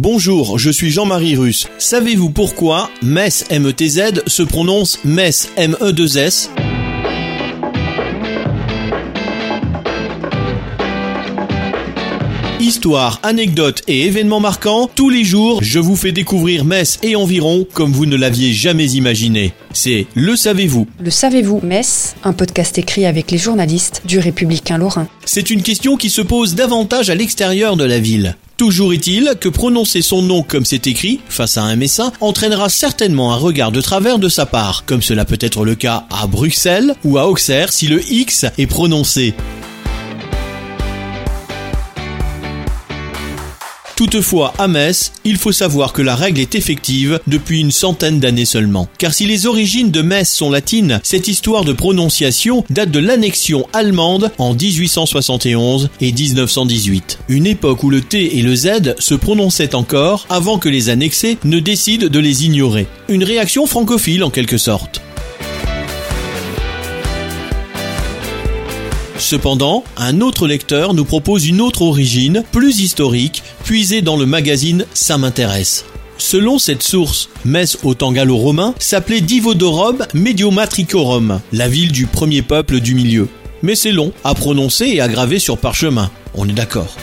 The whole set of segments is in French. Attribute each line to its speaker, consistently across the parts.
Speaker 1: Bonjour, je suis Jean-Marie Russe. Savez-vous pourquoi MES METZ se prononce MES ME2S Histoire, anecdotes et événements marquants, tous les jours, je vous fais découvrir Metz et environ comme vous ne l'aviez jamais imaginé. C'est Le Savez-vous
Speaker 2: Le savez-vous, Metz, un podcast écrit avec les journalistes du Républicain Lorrain.
Speaker 1: C'est une question qui se pose davantage à l'extérieur de la ville. Toujours est-il que prononcer son nom comme c'est écrit, face à un messin, entraînera certainement un regard de travers de sa part, comme cela peut être le cas à Bruxelles ou à Auxerre si le X est prononcé. Toutefois, à Metz, il faut savoir que la règle est effective depuis une centaine d'années seulement. Car si les origines de Metz sont latines, cette histoire de prononciation date de l'annexion allemande en 1871 et 1918. Une époque où le T et le Z se prononçaient encore avant que les annexés ne décident de les ignorer. Une réaction francophile en quelque sorte. Cependant, un autre lecteur nous propose une autre origine, plus historique, puisée dans le magazine Ça m'intéresse. Selon cette source, Metz au temps gallo-romain s'appelait Divodorum Mediomatricorum, la ville du premier peuple du milieu. Mais c'est long à prononcer et à graver sur parchemin, on est d'accord.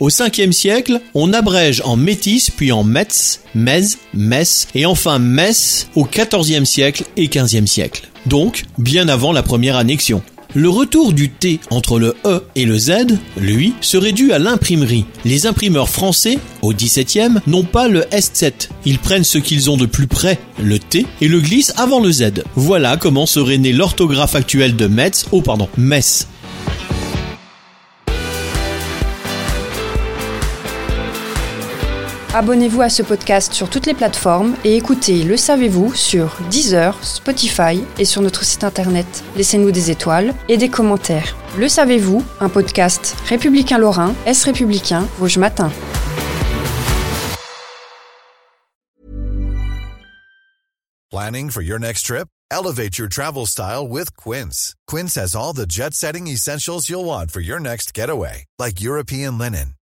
Speaker 1: Au 5e siècle, on abrège en métis puis en Metz, Metz, Metz et enfin Metz au 14e siècle et 15e siècle. Donc, bien avant la première annexion. Le retour du T entre le E et le Z, lui, serait dû à l'imprimerie. Les imprimeurs français, au XVIIe, n'ont pas le S7. Ils prennent ce qu'ils ont de plus près, le T, et le glissent avant le Z. Voilà comment serait née l'orthographe actuelle de Metz, oh pardon, Metz.
Speaker 2: Abonnez-vous à ce podcast sur toutes les plateformes et écoutez Le Savez-vous sur Deezer, Spotify et sur notre site internet. Laissez-nous des étoiles et des commentaires. Le Savez-vous, un podcast républicain lorrain, Est républicain, Vosges Matin.
Speaker 3: Planning for your next trip? Elevate your travel style with Quince. Quince has all the jet setting essentials you'll want for your next getaway, like European linen,